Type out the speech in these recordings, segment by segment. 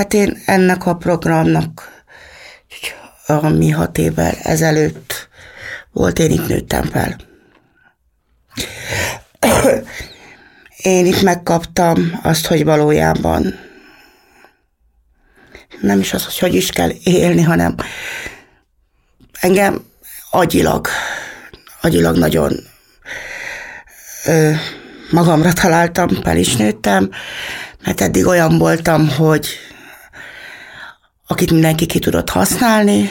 Hát én ennek a programnak, ami hat évvel ezelőtt volt, én itt nőttem fel. Én itt megkaptam azt, hogy valójában nem is az, hogy hogy is kell élni, hanem engem agyilag, agyilag nagyon ö, magamra találtam, fel is nőttem, mert eddig olyan voltam, hogy akit mindenki ki tudott használni,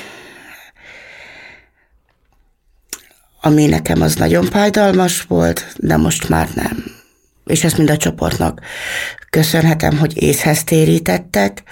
ami nekem az nagyon fájdalmas volt, de most már nem. És ezt mind a csoportnak köszönhetem, hogy észhez térítettek.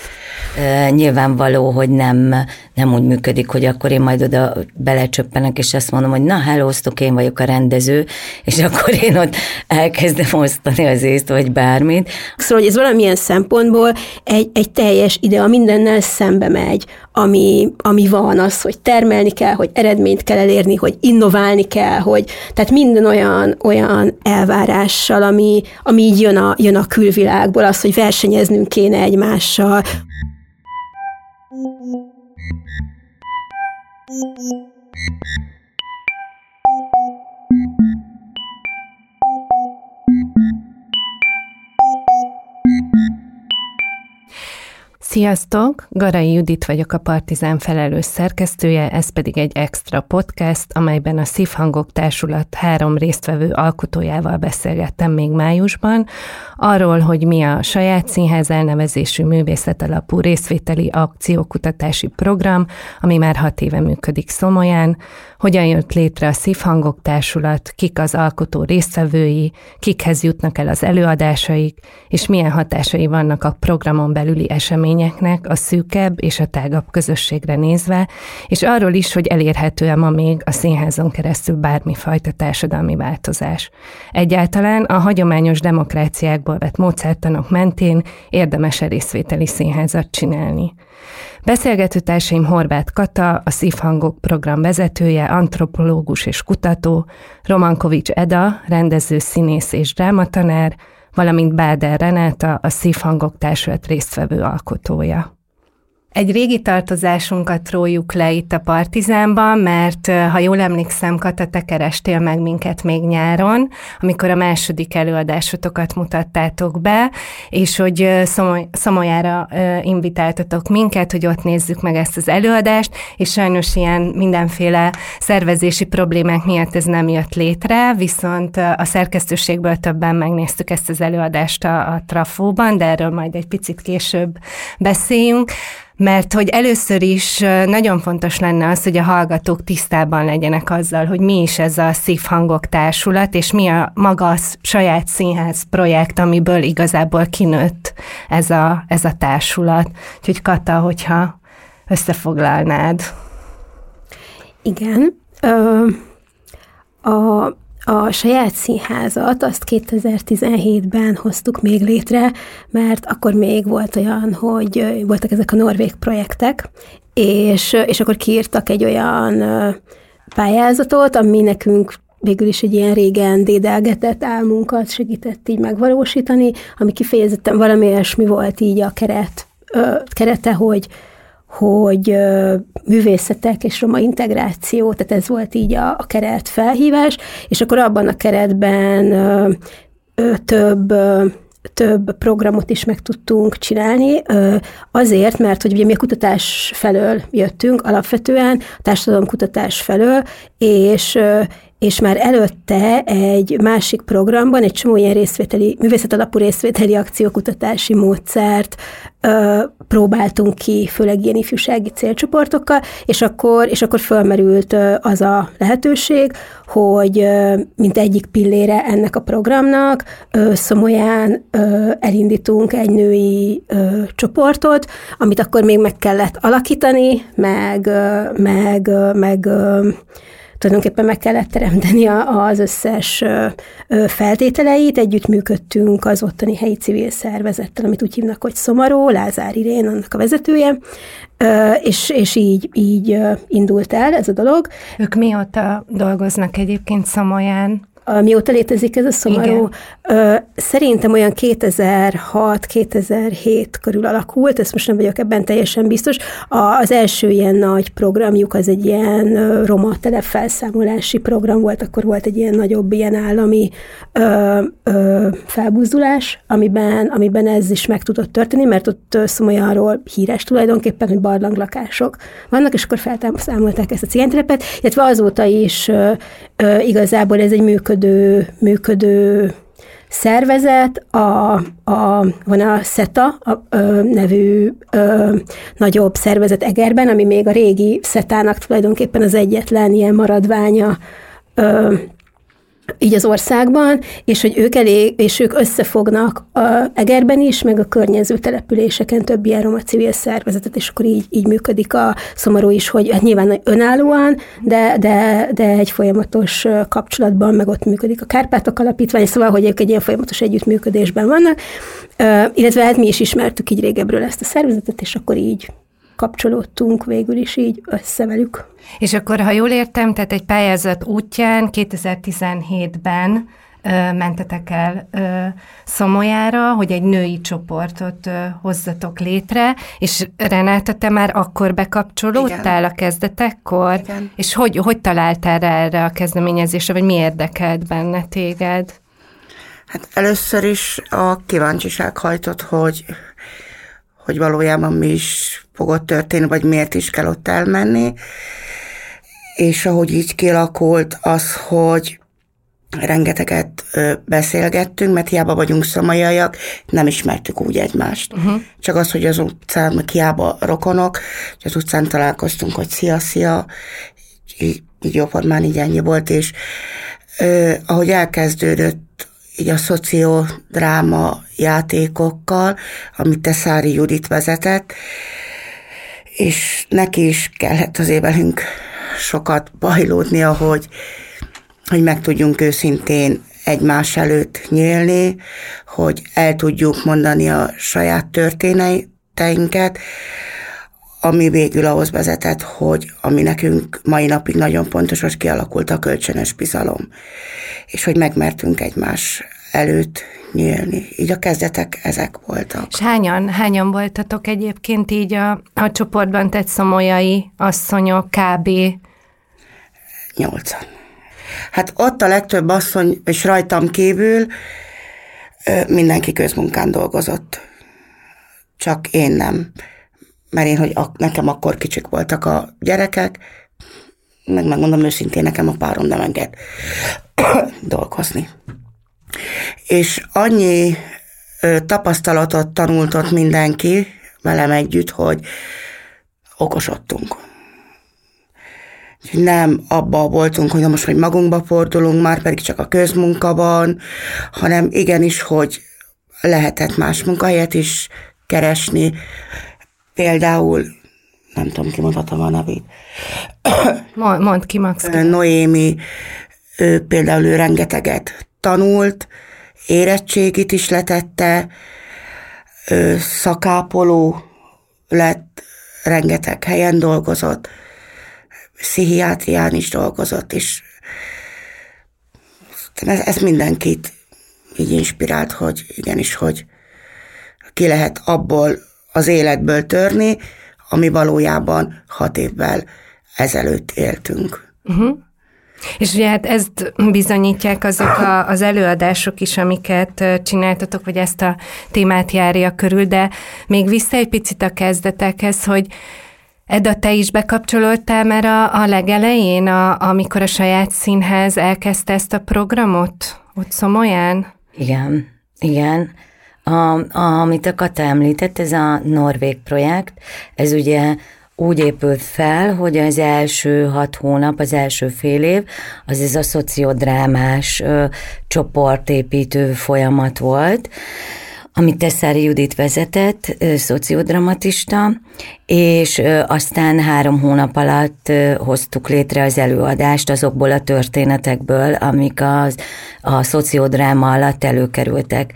Nyilvánvaló, hogy nem, nem úgy működik, hogy akkor én majd oda belecsöppenek, és azt mondom, hogy na, hello, én vagyok a rendező, és akkor én ott elkezdem osztani az észt, vagy bármit. Szóval, hogy ez valamilyen szempontból egy, egy teljes idea mindennel szembe megy, ami, ami van, az, hogy termelni kell, hogy eredményt kell elérni, hogy innoválni kell, hogy tehát minden olyan, olyan elvárással, ami, ami így jön a, jön a külvilágból, az, hogy versenyeznünk kéne egymással. Sziasztok! Garai Judit vagyok a Partizán felelős szerkesztője, ez pedig egy extra podcast, amelyben a Szívhangok Társulat három résztvevő alkotójával beszélgettem még májusban, arról, hogy mi a saját színház elnevezésű művészet alapú részvételi akciókutatási program, ami már hat éve működik Szomolyán, hogyan jött létre a Szívhangok Társulat, kik az alkotó résztvevői, kikhez jutnak el az előadásaik, és milyen hatásai vannak a programon belüli eseményeknek a szűkebb és a tágabb közösségre nézve, és arról is, hogy elérhető-e ma még a színházon keresztül bármifajta társadalmi változás. Egyáltalán a hagyományos demokráciákból vett módszertanok mentén érdemes részvételi színházat csinálni. Beszélgető társaim Horváth Kata, a Szívhangok program vezetője, antropológus és kutató, Romankovics Eda, rendező, színész és drámatanár, valamint Báder Renáta, a Szívhangok társulat résztvevő alkotója. Egy régi tartozásunkat rójuk le itt a Partizánban, mert ha jól emlékszem, Kata, te kerestél meg minket még nyáron, amikor a második előadásotokat mutattátok be, és hogy Szomoly, Szomolyára invitáltatok minket, hogy ott nézzük meg ezt az előadást, és sajnos ilyen mindenféle szervezési problémák miatt ez nem jött létre, viszont a szerkesztőségből többen megnéztük ezt az előadást a, a Trafóban, de erről majd egy picit később beszéljünk mert hogy először is nagyon fontos lenne az, hogy a hallgatók tisztában legyenek azzal, hogy mi is ez a Szívhangok Társulat, és mi a maga a saját színház projekt, amiből igazából kinőtt ez a, ez a társulat. Úgyhogy Kata, hogyha összefoglalnád. Igen. Ö, a a saját színházat azt 2017-ben hoztuk még létre, mert akkor még volt olyan, hogy voltak ezek a norvég projektek, és, és akkor kiírtak egy olyan pályázatot, ami nekünk végül is egy ilyen régen dédelgetett álmunkat segített így megvalósítani, ami kifejezetten valami olyasmi volt így a keret, ö, kerete, hogy, hogy művészetek és roma integráció, tehát ez volt így a, a keret felhívás, és akkor abban a keretben több több programot is meg tudtunk csinálni, azért, mert hogy ugye mi a kutatás felől jöttünk alapvetően, a társadalomkutatás felől, és és már előtte egy másik programban egy csomó ilyen részvételi, művészet alapú részvételi akciókutatási módszert ö, próbáltunk ki, főleg ilyen ifjúsági célcsoportokkal, és akkor, és akkor fölmerült az a lehetőség, hogy mint egyik pillére ennek a programnak ö, Szomolyán elindítunk egy női ö, csoportot, amit akkor még meg kellett alakítani, meg, ö, meg, ö, meg ö, tulajdonképpen meg kellett teremteni az összes feltételeit, együttműködtünk az ottani helyi civil szervezettel, amit úgy hívnak, hogy Szomaró, Lázár Irén, annak a vezetője, és, és így, így indult el ez a dolog. Ők mióta dolgoznak egyébként Szomolyán? Mióta létezik ez a szomorú, Igen. szerintem olyan 2006-2007 körül alakult, ezt most nem vagyok ebben teljesen biztos. Az első ilyen nagy programjuk az egy ilyen roma telepfelszámolási program volt, akkor volt egy ilyen nagyobb ilyen állami ö, ö, felbuzdulás, amiben, amiben ez is meg tudott történni, mert ott Szomolyanról híres tulajdonképpen, hogy barlanglakások vannak, és akkor felszámolták ezt a cigánytelepet, illetve azóta is igazából ez egy működő, működő szervezet, a, a, van a SETA a, ö, nevű ö, nagyobb szervezet Egerben, ami még a régi SETA-nak tulajdonképpen az egyetlen ilyen maradványa ö, így az országban, és hogy ők elég, és ők összefognak a Egerben is, meg a környező településeken több ilyen roma civil szervezetet, és akkor így, így működik a szomorú is, hogy hát nyilván önállóan, de, de, de egy folyamatos kapcsolatban, meg ott működik a Kárpátok Alapítvány, szóval, hogy ők egy ilyen folyamatos együttműködésben vannak, illetve hát mi is ismertük így régebről ezt a szervezetet, és akkor így kapcsolódtunk végül is így össze velük. És akkor, ha jól értem, tehát egy pályázat útján 2017-ben ö, mentetek el ö, Szomolyára, hogy egy női csoportot ö, hozzatok létre, és Renáta, te már akkor bekapcsolódtál Igen. a kezdetekkor? Igen. És hogy, hogy találtál rá erre a kezdeményezésre, vagy mi érdekelt benne téged? Hát először is a kíváncsiság hajtott, hogy, hogy valójában mi is fogott történni, vagy miért is kell ott elmenni. És ahogy így kialakult az, hogy rengeteget beszélgettünk, mert hiába vagyunk szamajaiak, nem ismertük úgy egymást. Uh-huh. Csak az, hogy az utcán, hiába rokonok, hogy az utcán találkoztunk, hogy szia, szia, így, így jóformán így ennyi volt, és ö, ahogy elkezdődött így a szociodráma játékokkal, amit Teszári Judit vezetett, és neki is kellett azért velünk sokat bajlódni, hogy, hogy meg tudjunk őszintén egymás előtt nyílni, hogy el tudjuk mondani a saját történeteinket, ami végül ahhoz vezetett, hogy ami nekünk mai napig nagyon fontos, hogy kialakult a kölcsönös bizalom, és hogy megmertünk egymás előtt nyílni. Így a kezdetek ezek voltak. És hányan, hányan voltatok egyébként így a, a csoportban tett szomolyai asszonyok kb. Nyolcan. Hát ott a legtöbb asszony, és rajtam kívül mindenki közmunkán dolgozott. Csak én nem. Mert én, hogy nekem akkor kicsik voltak a gyerekek, meg megmondom őszintén, nekem a párom nem enged dolgozni és annyi tapasztalatot tanult ott mindenki velem együtt, hogy okosodtunk. Nem abba voltunk, hogy na most, hogy magunkba fordulunk, már pedig csak a közmunka van, hanem igenis, hogy lehetett más munkahelyet is keresni. Például, nem tudom, ki mondhatom a nevét. Mond ki, Max. Noémi, ő például ő rengeteget tanult, érettségit is letette, szakápoló lett, rengeteg helyen dolgozott, pszichiátrián is dolgozott, és ez, ez mindenkit így inspirált, hogy igenis, hogy ki lehet abból az életből törni, ami valójában hat évvel ezelőtt éltünk. Uh-huh. És ugye hát ezt bizonyítják azok a, az előadások is, amiket csináltatok, vagy ezt a témát járja körül, de még vissza egy picit a kezdetekhez, hogy Edda, te is bekapcsolódtál már a, a legelején, a, amikor a saját színház elkezdte ezt a programot ott Szomolyán? Igen, igen. A, a, amit a Kata említett, ez a Norvég projekt, ez ugye úgy épült fel, hogy az első hat hónap, az első fél év, az ez a szociodrámás ö, csoportépítő folyamat volt, amit Tesszári Judit vezetett, ö, szociodramatista, és aztán három hónap alatt hoztuk létre az előadást azokból a történetekből, amik az, a szociodráma alatt előkerültek.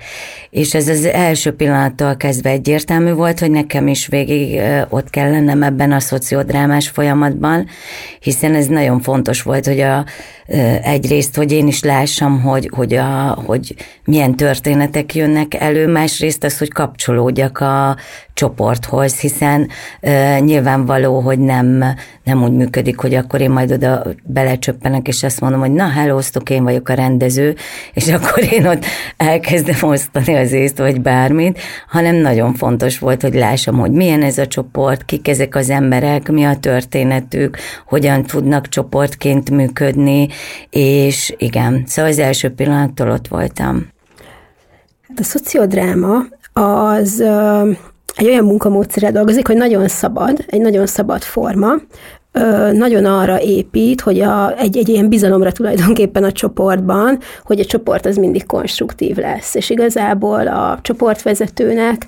És ez az első pillanattól kezdve egyértelmű volt, hogy nekem is végig ott kell lennem ebben a szociodrámás folyamatban, hiszen ez nagyon fontos volt, hogy a, egyrészt, hogy én is lássam, hogy, hogy, a, hogy milyen történetek jönnek elő, másrészt az, hogy kapcsolódjak a csoporthoz, hiszen uh, nyilvánvaló, hogy nem, nem úgy működik, hogy akkor én majd oda belecsöppenek, és azt mondom, hogy na, hellóztok, én vagyok a rendező, és akkor én ott elkezdem osztani az észt, vagy bármit, hanem nagyon fontos volt, hogy lássam, hogy milyen ez a csoport, kik ezek az emberek, mi a történetük, hogyan tudnak csoportként működni, és igen, szóval az első pillanattól ott voltam. Hát a szociodráma az egy olyan munkamódszerrel dolgozik, hogy nagyon szabad, egy nagyon szabad forma, nagyon arra épít, hogy a, egy, egy ilyen bizalomra tulajdonképpen a csoportban, hogy a csoport az mindig konstruktív lesz, és igazából a csoportvezetőnek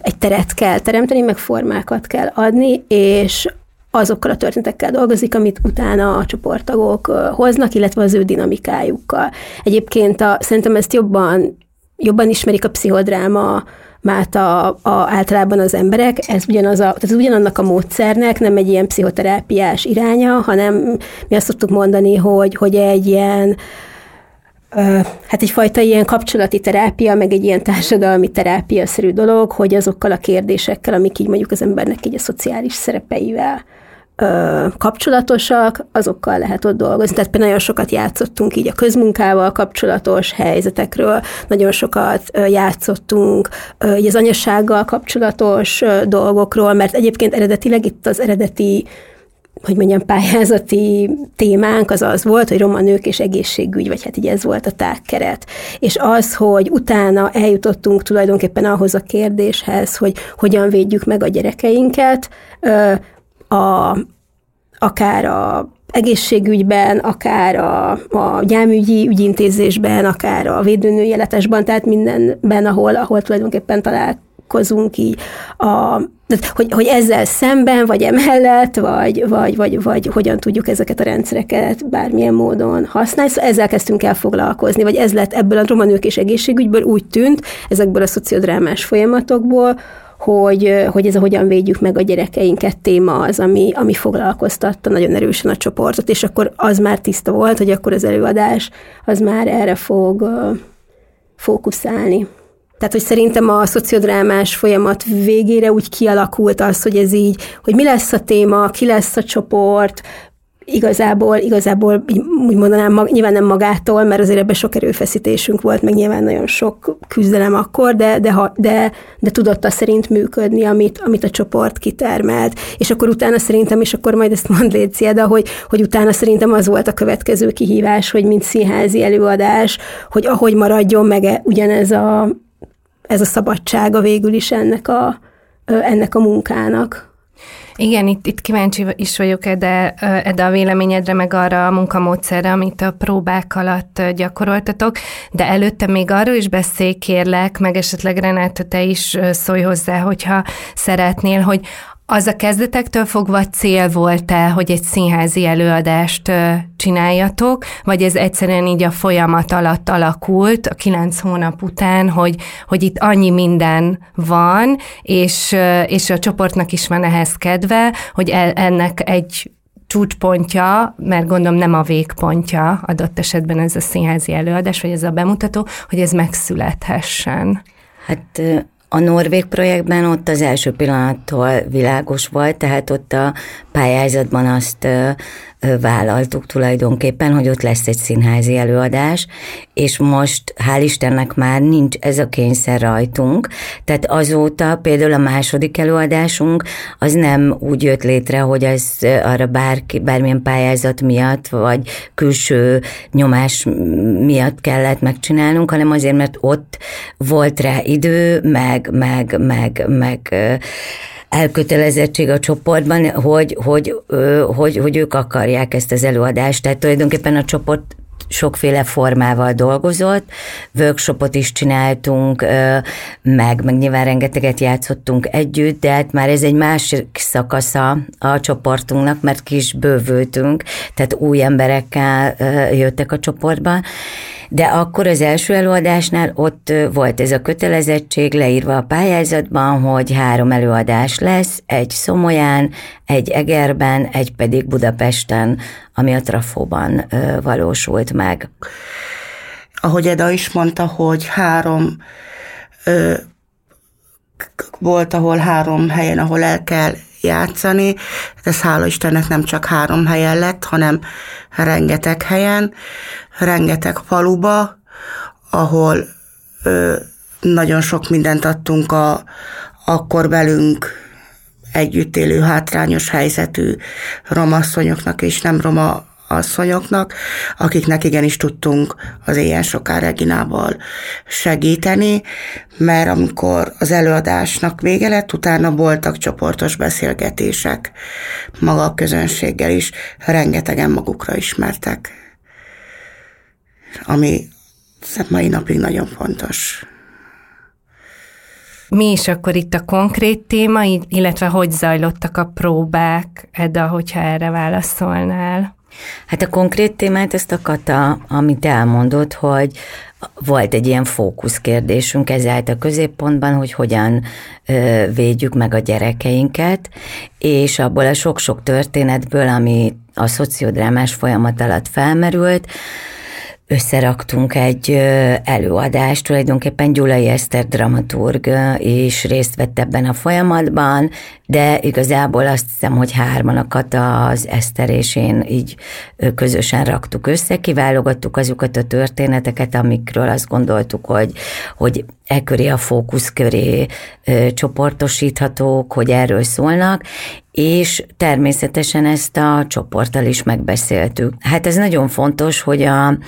egy teret kell teremteni, meg formákat kell adni, és azokkal a történetekkel dolgozik, amit utána a csoporttagok hoznak, illetve az ő dinamikájukkal. Egyébként a, szerintem ezt jobban, jobban ismerik a pszichodráma mát a, a, általában az emberek, ez ugyanaz a, tehát ez ugyanannak a módszernek nem egy ilyen pszichoterápiás iránya, hanem mi azt szoktuk mondani, hogy, hogy egy ilyen hát egyfajta ilyen kapcsolati terápia, meg egy ilyen társadalmi terápia-szerű dolog, hogy azokkal a kérdésekkel, amik így mondjuk az embernek így a szociális szerepeivel kapcsolatosak, azokkal lehet ott dolgozni. Tehát például nagyon sokat játszottunk így a közmunkával kapcsolatos helyzetekről, nagyon sokat játszottunk így az anyasággal kapcsolatos dolgokról, mert egyébként eredetileg itt az eredeti hogy mondjam, pályázati témánk az az volt, hogy roma nők és egészségügy, vagy hát így ez volt a tágkeret. És az, hogy utána eljutottunk tulajdonképpen ahhoz a kérdéshez, hogy hogyan védjük meg a gyerekeinket, a, akár a egészségügyben, akár a, a gyámügyi ügyintézésben, akár a védőnőjeletesben, tehát mindenben, ahol, ahol tulajdonképpen találkozunk így a hogy, hogy ezzel szemben, vagy emellett, vagy, vagy, vagy, vagy hogyan tudjuk ezeket a rendszereket bármilyen módon használni. Szóval ezzel kezdtünk el foglalkozni, vagy ez lett ebből a romanők és egészségügyből úgy tűnt, ezekből a szociodrámás folyamatokból, hogy, hogy ez a hogyan védjük meg a gyerekeinket téma az, ami, ami foglalkoztatta nagyon erősen a csoportot, és akkor az már tiszta volt, hogy akkor az előadás az már erre fog fókuszálni. Tehát, hogy szerintem a szociodrámás folyamat végére úgy kialakult az, hogy ez így, hogy mi lesz a téma, ki lesz a csoport, igazából, igazából úgy mondanám, nyilván nem magától, mert azért ebben sok erőfeszítésünk volt, meg nyilván nagyon sok küzdelem akkor, de, de, de, de, de tudott szerint működni, amit, amit a csoport kitermelt. És akkor utána szerintem, és akkor majd ezt mond Lécia, de hogy, hogy utána szerintem az volt a következő kihívás, hogy mint színházi előadás, hogy ahogy maradjon meg e, ugyanez a, ez a szabadsága végül is ennek a, ennek a munkának. Igen, itt, itt kíváncsi is vagyok de de a véleményedre, meg arra a munkamódszerre, amit a próbák alatt gyakoroltatok, de előtte még arról is beszélj, kérlek, meg esetleg Renáta, te is szólj hozzá, hogyha szeretnél, hogy az a kezdetektől fogva cél volt-e, hogy egy színházi előadást csináljatok, vagy ez egyszerűen így a folyamat alatt alakult, a kilenc hónap után, hogy, hogy itt annyi minden van, és, és a csoportnak is van ehhez kedve, hogy e, ennek egy csúcspontja, mert gondolom nem a végpontja adott esetben ez a színházi előadás, vagy ez a bemutató, hogy ez megszülethessen. Hát a Norvég projektben ott az első pillanattól világos volt, tehát ott a pályázatban azt vállaltuk tulajdonképpen, hogy ott lesz egy színházi előadás, és most hál' Istennek már nincs ez a kényszer rajtunk, tehát azóta például a második előadásunk az nem úgy jött létre, hogy ez arra bárki, bármilyen pályázat miatt, vagy külső nyomás miatt kellett megcsinálnunk, hanem azért, mert ott volt rá idő, meg, meg, meg, meg elkötelezettség a csoportban, hogy, hogy, hogy, hogy ők akarják ezt az előadást. Tehát tulajdonképpen a csoport sokféle formával dolgozott, workshopot is csináltunk, meg, meg nyilván rengeteget játszottunk együtt, de hát már ez egy másik szakasza a csoportunknak, mert kis bővültünk, tehát új emberekkel jöttek a csoportba, de akkor az első előadásnál ott volt ez a kötelezettség leírva a pályázatban, hogy három előadás lesz, egy Szomolyán, egy Egerben, egy pedig Budapesten, ami a Trafóban valósult meg. Ahogy Eda is mondta, hogy három ö, volt, ahol három helyen, ahol el kell játszani. Ez hála Istennek nem csak három helyen lett, hanem rengeteg helyen, rengeteg faluba, ahol ö, nagyon sok mindent adtunk a akkor velünk együtt élő hátrányos helyzetű romasszonyoknak és nem roma asszonyoknak, akiknek igenis tudtunk az éjjel soká Reginával segíteni, mert amikor az előadásnak vége lett, utána voltak csoportos beszélgetések maga a közönséggel is, rengetegen magukra ismertek, ami mai napig nagyon fontos. Mi is akkor itt a konkrét téma, illetve hogy zajlottak a próbák, Eda, hogyha erre válaszolnál? Hát a konkrét témát ezt a Kata, amit elmondott, hogy volt egy ilyen fókuszkérdésünk, ez állt a középpontban, hogy hogyan ö, védjük meg a gyerekeinket, és abból a sok-sok történetből, ami a szociodrámás folyamat alatt felmerült, összeraktunk egy előadást, tulajdonképpen Gyulai Eszter dramaturg is részt vett ebben a folyamatban, de igazából azt hiszem, hogy hárman a Kata, az Eszter és én így közösen raktuk össze, kiválogattuk azokat a történeteket, amikről azt gondoltuk, hogy, hogy e köré a fókusz köré ö, csoportosíthatók, hogy erről szólnak, és természetesen ezt a csoporttal is megbeszéltük. Hát ez nagyon fontos, hogy a,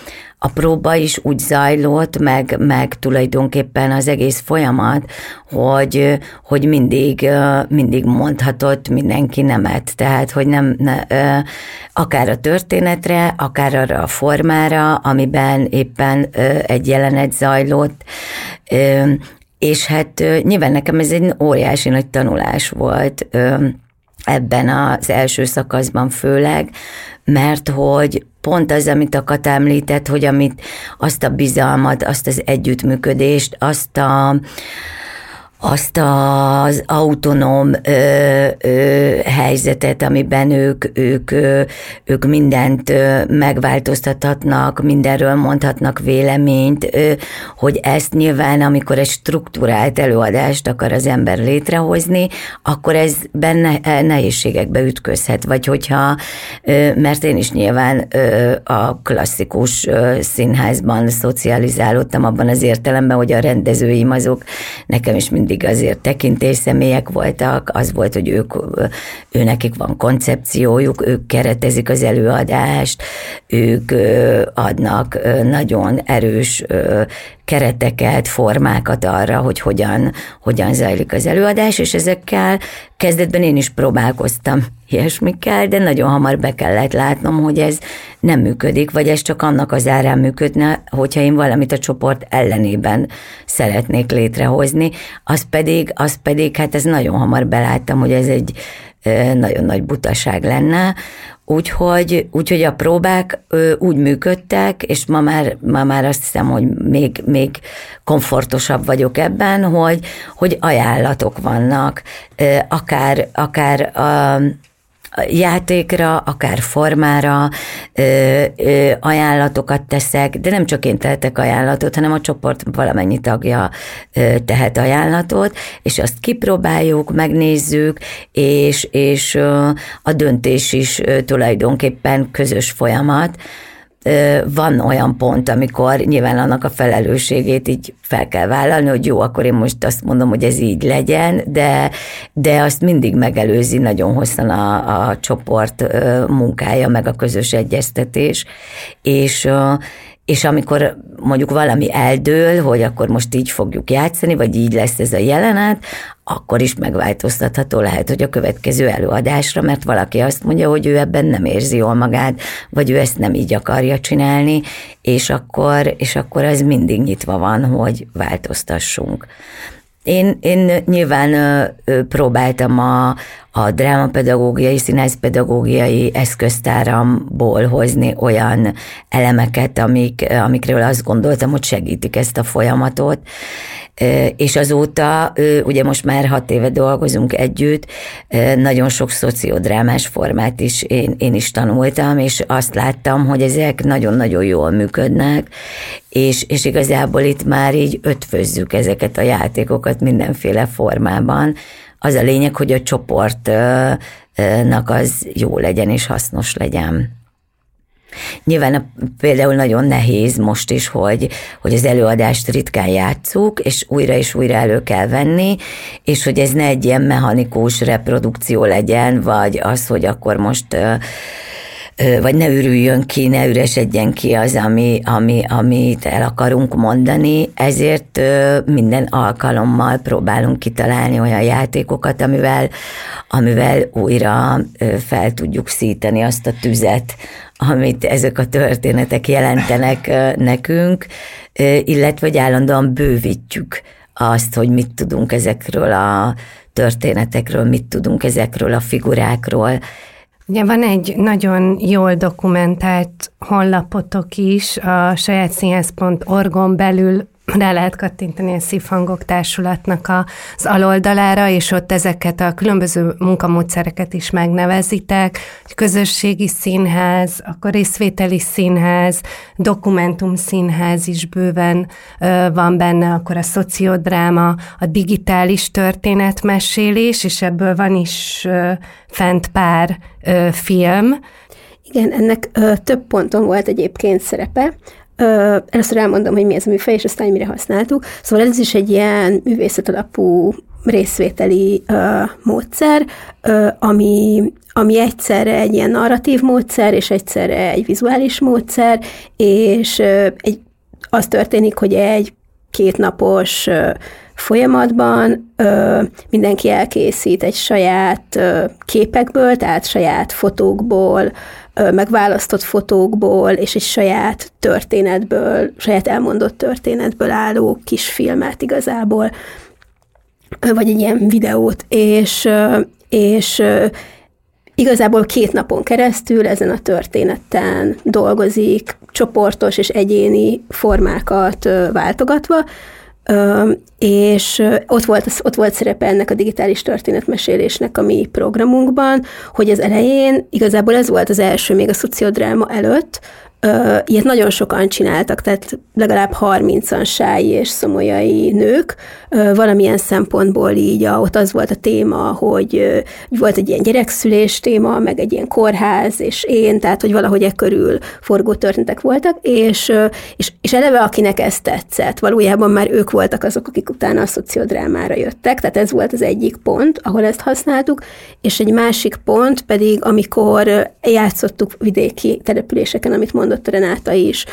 a próba is úgy zajlott, meg, meg tulajdonképpen az egész folyamat, hogy, hogy mindig, mindig mondhatott mindenki nemet. Tehát, hogy nem, ne, akár a történetre, akár arra a formára, amiben éppen egy jelenet zajlott, és hát nyilván nekem ez egy óriási nagy tanulás volt ebben az első szakaszban főleg, mert hogy pont az, amit a Kat említett, hogy amit azt a bizalmat, azt az együttműködést, azt a azt az autonóm ö, ö, helyzetet, amiben ők, ők, ö, ők mindent ö, megváltoztathatnak, mindenről mondhatnak véleményt, ö, hogy ezt nyilván, amikor egy struktúrált előadást akar az ember létrehozni, akkor ez benne nehézségekbe ütközhet, vagy hogyha, ö, mert én is nyilván ö, a klasszikus ö, színházban szocializálódtam abban az értelemben, hogy a rendezőim azok nekem is mindig mindig azért tekintés személyek voltak, az volt, hogy ők, ő van koncepciójuk, ők keretezik az előadást, ők adnak nagyon erős kereteket, formákat arra, hogy hogyan, hogyan zajlik az előadás, és ezekkel kezdetben én is próbálkoztam ilyesmikkel, de nagyon hamar be kellett látnom, hogy ez nem működik, vagy ez csak annak az árán működne, hogyha én valamit a csoport ellenében szeretnék létrehozni, az pedig, az pedig, hát ez nagyon hamar beláttam, hogy ez egy nagyon nagy butaság lenne, Úgyhogy, úgyhogy a próbák ö, úgy működtek, és ma már, ma már azt hiszem, hogy még, még komfortosabb vagyok ebben, hogy, hogy ajánlatok vannak, ö, akár, akár a, játékra, akár formára ö, ö, ajánlatokat teszek, de nem csak én tehetek ajánlatot, hanem a csoport valamennyi tagja ö, tehet ajánlatot, és azt kipróbáljuk, megnézzük, és, és ö, a döntés is ö, tulajdonképpen közös folyamat, van olyan pont, amikor nyilván annak a felelősségét így fel kell vállalni, hogy jó, akkor én most azt mondom, hogy ez így legyen, de, de azt mindig megelőzi nagyon hosszan a, a csoport munkája, meg a közös egyeztetés, és és amikor mondjuk valami eldől, hogy akkor most így fogjuk játszani, vagy így lesz ez a jelenet, akkor is megváltoztatható lehet, hogy a következő előadásra, mert valaki azt mondja, hogy ő ebben nem érzi jól magát, vagy ő ezt nem így akarja csinálni, és akkor, és akkor ez mindig nyitva van, hogy változtassunk. Én, én nyilván próbáltam a, a drámapedagógiai, színászpedagógiai eszköztáramból hozni olyan elemeket, amik, amikről azt gondoltam, hogy segítik ezt a folyamatot, és azóta, ugye most már hat éve dolgozunk együtt, nagyon sok szociodrámás formát is én, én is tanultam, és azt láttam, hogy ezek nagyon-nagyon jól működnek, és, és igazából itt már így ötvözzük ezeket a játékokat mindenféle formában. Az a lényeg, hogy a csoportnak az jó legyen és hasznos legyen. Nyilván például nagyon nehéz most is, hogy, hogy az előadást ritkán játszuk, és újra és újra elő kell venni, és hogy ez ne egy ilyen mechanikus reprodukció legyen, vagy az, hogy akkor most vagy ne ürüljön ki, ne üresedjen ki az, ami, ami, amit el akarunk mondani, ezért minden alkalommal próbálunk kitalálni olyan játékokat, amivel, amivel újra fel tudjuk szíteni azt a tüzet, amit ezek a történetek jelentenek nekünk, illetve hogy állandóan bővítjük azt, hogy mit tudunk ezekről a történetekről, mit tudunk ezekről a figurákról, Ugye van egy nagyon jól dokumentált honlapotok is, a saját színház.org-on belül rá lehet kattintani a Szívhangok Társulatnak az aloldalára, és ott ezeket a különböző munkamódszereket is megnevezitek, közösségi színház, akkor részvételi színház, dokumentum színház is bőven van benne, akkor a szociodráma, a digitális történetmesélés, és ebből van is fent pár film. Igen, ennek ö, több ponton volt egyébként szerepe. Ö, először elmondom, hogy mi ez a műfaj, és aztán mire használtuk. Szóval ez is egy ilyen művészet alapú részvételi ö, módszer, ö, ami, ami egyszerre egy ilyen narratív módszer, és egyszerre egy vizuális módszer, és ö, egy, az történik, hogy egy kétnapos folyamatban ö, mindenki elkészít egy saját ö, képekből, tehát saját fotókból, megválasztott fotókból és egy saját történetből, saját elmondott történetből álló kis filmet igazából, vagy egy ilyen videót, és, és igazából két napon keresztül ezen a történeten dolgozik, csoportos és egyéni formákat váltogatva, és ott volt, ott volt szerepe ennek a digitális történetmesélésnek a mi programunkban, hogy az elején igazából ez volt az első, még a szociodráma előtt, ilyet nagyon sokan csináltak, tehát legalább 30-an sái és szomolyai nők. Valamilyen szempontból így ott az volt a téma, hogy volt egy ilyen gyerekszülés téma, meg egy ilyen kórház, és én, tehát hogy valahogy e körül forgó történetek voltak, és, és, és eleve akinek ez tetszett, valójában már ők voltak azok, akik utána a szociodrámára jöttek, tehát ez volt az egyik pont, ahol ezt használtuk, és egy másik pont pedig, amikor játszottuk vidéki településeken, amit mondott mondott Renáta is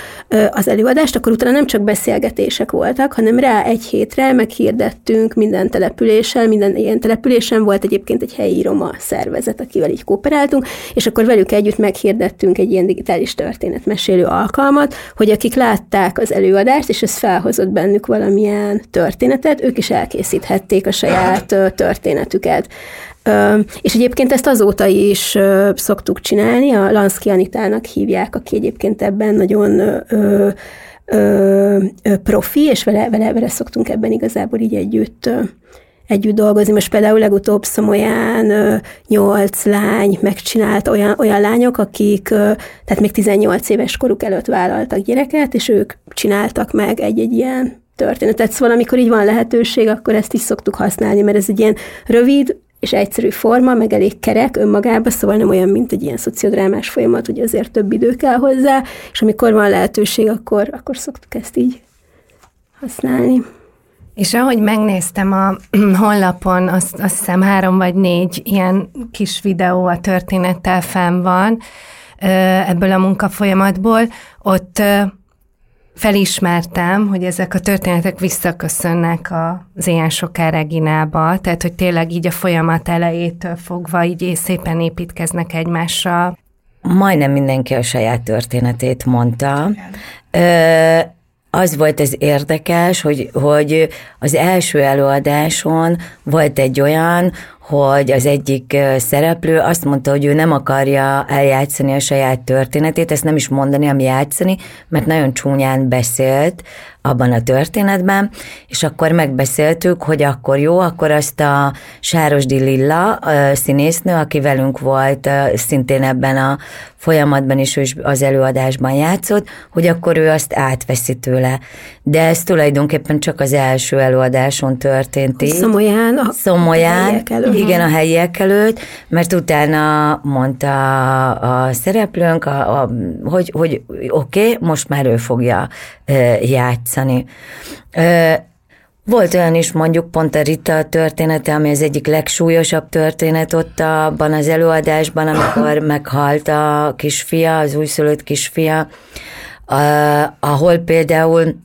az előadást, akkor utána nem csak beszélgetések voltak, hanem rá egy hétre meghirdettünk minden településen, minden ilyen településen volt egyébként egy helyi roma szervezet, akivel így kooperáltunk, és akkor velük együtt meghirdettünk egy ilyen digitális történetmesélő alkalmat, hogy akik látták az előadást, és ez felhozott bennük valamilyen történetet, ők is elkészíthették a saját történetüket. És egyébként ezt azóta is szoktuk csinálni, a Lanszki Anitának hívják, aki egyébként ebben nagyon profi, és vele, vele, vele szoktunk ebben igazából így együtt együtt dolgozni. Most például legutóbb Szomolyán nyolc lány megcsinált olyan, olyan lányok, akik tehát még 18 éves koruk előtt vállaltak gyereket, és ők csináltak meg egy-egy ilyen történetet. Szóval amikor így van lehetőség, akkor ezt is szoktuk használni, mert ez egy ilyen rövid, és egyszerű forma, meg elég kerek önmagában, szóval nem olyan, mint egy ilyen szociodrámás folyamat, hogy azért több idő kell hozzá, és amikor van lehetőség, akkor, akkor szoktuk ezt így használni. És ahogy megnéztem a honlapon, azt, azt hiszem három vagy négy ilyen kis videó a történettel fenn van ebből a munkafolyamatból, ott felismertem, hogy ezek a történetek visszaköszönnek az ilyen soká Reginába, tehát hogy tényleg így a folyamat elejétől fogva így szépen építkeznek egymásra. Majdnem mindenki a saját történetét mondta. Ö, az volt az érdekes, hogy, hogy az első előadáson volt egy olyan, hogy az egyik szereplő azt mondta, hogy ő nem akarja eljátszani a saját történetét, ezt nem is mondani, ami játszani, mert nagyon csúnyán beszélt abban a történetben, és akkor megbeszéltük, hogy akkor jó, akkor azt a Sárosdi Lilla a színésznő, aki velünk volt szintén ebben a folyamatban is, ő is az előadásban játszott, hogy akkor ő azt átveszi tőle. De ez tulajdonképpen csak az első előadáson történt így. Szomolyán. A Szomolyán, a igen, a helyiek előtt, mert utána mondta a szereplőnk, a, a, hogy, hogy oké, okay, most már ő fogja játszani. Volt olyan is mondjuk pont a Rita története, ami az egyik legsúlyosabb történet ott abban az előadásban, amikor meghalt a kisfia, az újszülött kisfia, ahol például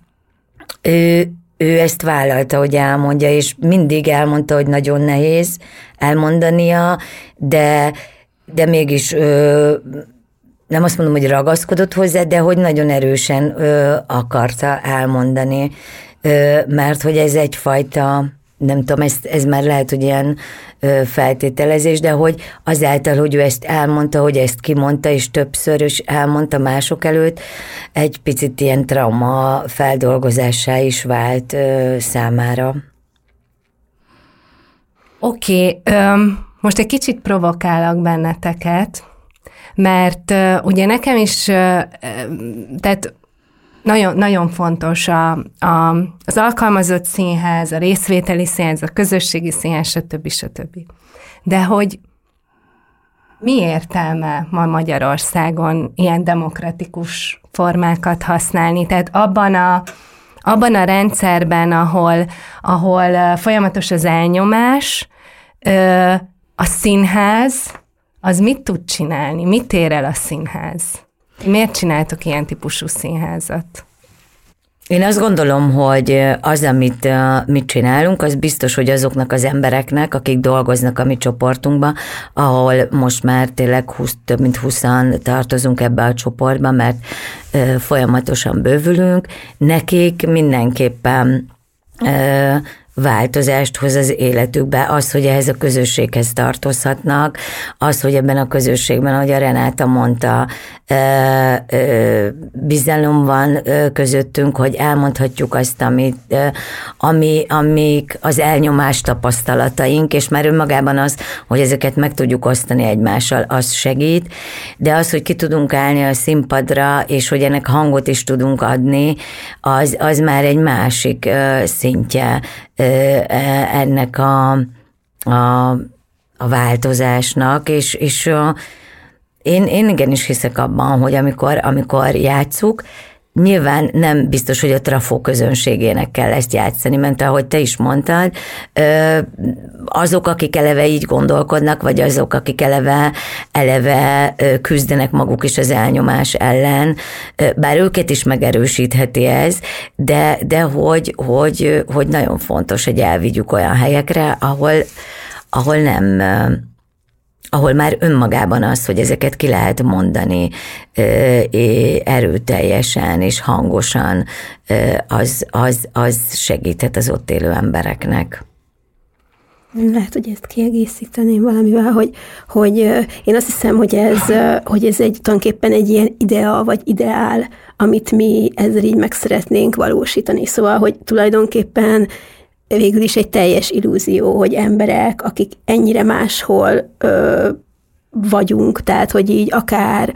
ő, ő ezt vállalta, hogy elmondja, és mindig elmondta, hogy nagyon nehéz elmondania, de, de mégis ö, nem azt mondom, hogy ragaszkodott hozzá, de hogy nagyon erősen ö, akarta elmondani, ö, mert hogy ez egyfajta, nem tudom, ez, ez már lehet, hogy ilyen feltételezés, de hogy azáltal, hogy ő ezt elmondta, hogy ezt kimondta, és többször is elmondta mások előtt, egy picit ilyen trauma feldolgozásá is vált ö, számára. Oké, okay, most egy kicsit provokálok benneteket, mert uh, ugye nekem is, uh, tehát nagyon, nagyon fontos a, a, az alkalmazott színház, a részvételi színház, a közösségi színház, stb. stb. De hogy mi értelme ma Magyarországon ilyen demokratikus formákat használni? Tehát abban a, abban a rendszerben, ahol, ahol folyamatos az elnyomás, a színház az mit tud csinálni? Mit ér el a színház? Miért csináltok ilyen típusú színházat? Én azt gondolom, hogy az, amit mit csinálunk, az biztos, hogy azoknak az embereknek, akik dolgoznak a mi csoportunkban, ahol most már tényleg 20, több mint 20 tartozunk ebbe a csoportba, mert folyamatosan bővülünk, nekik mindenképpen változást hoz az életükbe, az, hogy ehhez a közösséghez tartozhatnak, az, hogy ebben a közösségben, ahogy a Renáta mondta, bizalom van közöttünk, hogy elmondhatjuk azt, amit, ami, amik az elnyomás tapasztalataink, és már önmagában az, hogy ezeket meg tudjuk osztani egymással, az segít, de az, hogy ki tudunk állni a színpadra, és hogy ennek hangot is tudunk adni, az, az már egy másik szintje ennek a, a, a változásnak, és, és én, én igenis hiszek abban, hogy amikor, amikor játszuk, Nyilván nem biztos, hogy a trafó közönségének kell ezt játszani, mert ahogy te is mondtad, azok, akik eleve így gondolkodnak, vagy azok, akik eleve, eleve küzdenek maguk is az elnyomás ellen, bár őket is megerősítheti ez, de, de hogy, hogy, hogy nagyon fontos, hogy elvigyük olyan helyekre, ahol, ahol nem ahol már önmagában az, hogy ezeket ki lehet mondani erőteljesen és hangosan, az, az, az segíthet az ott élő embereknek. Lehet, hogy ezt kiegészíteném valamivel, hogy, hogy én azt hiszem, hogy ez, hogy ez egy tulajdonképpen egy ilyen idea, vagy ideál, amit mi ezzel így meg szeretnénk valósítani. Szóval, hogy tulajdonképpen végül is egy teljes illúzió, hogy emberek, akik ennyire máshol ö, vagyunk, tehát hogy így akár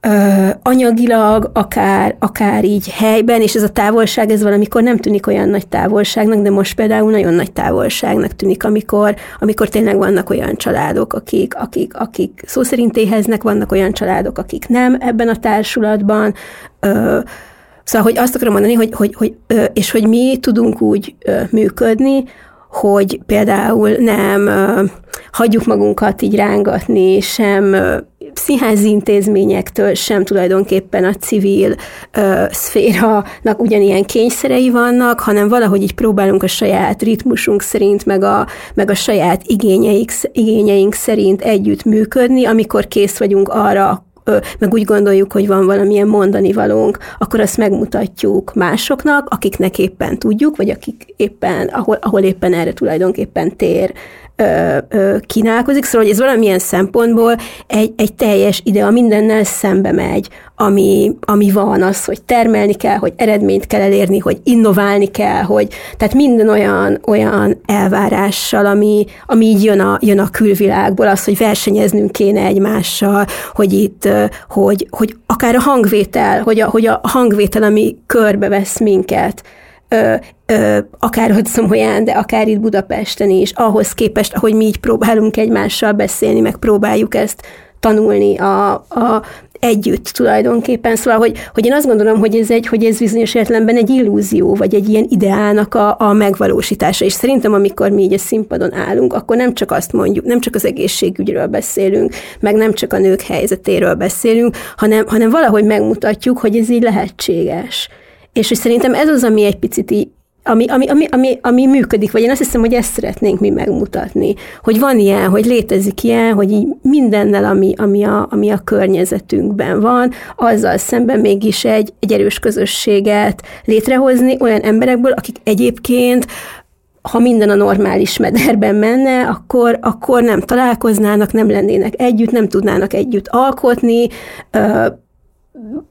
ö, anyagilag, akár, akár így helyben, és ez a távolság, ez valamikor nem tűnik olyan nagy távolságnak, de most például nagyon nagy távolságnak tűnik, amikor, amikor tényleg vannak olyan családok, akik, akik, akik szó szerint éheznek, vannak olyan családok, akik nem ebben a társulatban, ö, Szóval, hogy azt akarom mondani, hogy, hogy, hogy és hogy mi tudunk úgy működni, hogy például nem hagyjuk magunkat így rángatni, sem színházi intézményektől sem tulajdonképpen a civil ö, szféranak ugyanilyen kényszerei vannak, hanem valahogy így próbálunk a saját ritmusunk szerint, meg a, meg a saját igényeink, igényeink szerint együtt működni, amikor kész vagyunk arra, meg úgy gondoljuk, hogy van valamilyen mondani valónk, akkor azt megmutatjuk másoknak, akiknek éppen tudjuk, vagy akik éppen, ahol, ahol éppen erre tulajdonképpen tér ö, ö, kínálkozik, szóval hogy ez valamilyen szempontból egy, egy teljes idea mindennel szembe megy, ami, ami van, az, hogy termelni kell, hogy eredményt kell elérni, hogy innoválni kell, hogy tehát minden olyan, olyan elvárással, ami, ami így jön a, jön a külvilágból, az, hogy versenyeznünk kéne egymással, hogy itt, hogy, hogy akár a hangvétel, hogy a, hogy a hangvétel, ami körbevesz minket, ö, ö, akár hogy Szomoján, de akár itt Budapesten is, ahhoz képest, ahogy mi így próbálunk egymással beszélni, meg próbáljuk ezt tanulni a, a, együtt tulajdonképpen. Szóval, hogy, hogy én azt gondolom, hogy ez, egy, hogy ez bizonyos értelemben egy illúzió, vagy egy ilyen ideálnak a, a megvalósítása. És szerintem, amikor mi így a színpadon állunk, akkor nem csak azt mondjuk, nem csak az egészségügyről beszélünk, meg nem csak a nők helyzetéről beszélünk, hanem, hanem valahogy megmutatjuk, hogy ez így lehetséges. És hogy szerintem ez az, ami egy picit így, ami, ami, ami, ami, ami működik, vagy én azt hiszem, hogy ezt szeretnénk mi megmutatni, hogy van ilyen, hogy létezik ilyen, hogy így mindennel, ami, ami, a, ami a környezetünkben van, azzal szemben mégis egy, egy erős közösséget létrehozni olyan emberekből, akik egyébként ha minden a normális mederben menne, akkor, akkor nem találkoznának, nem lennének együtt, nem tudnának együtt alkotni,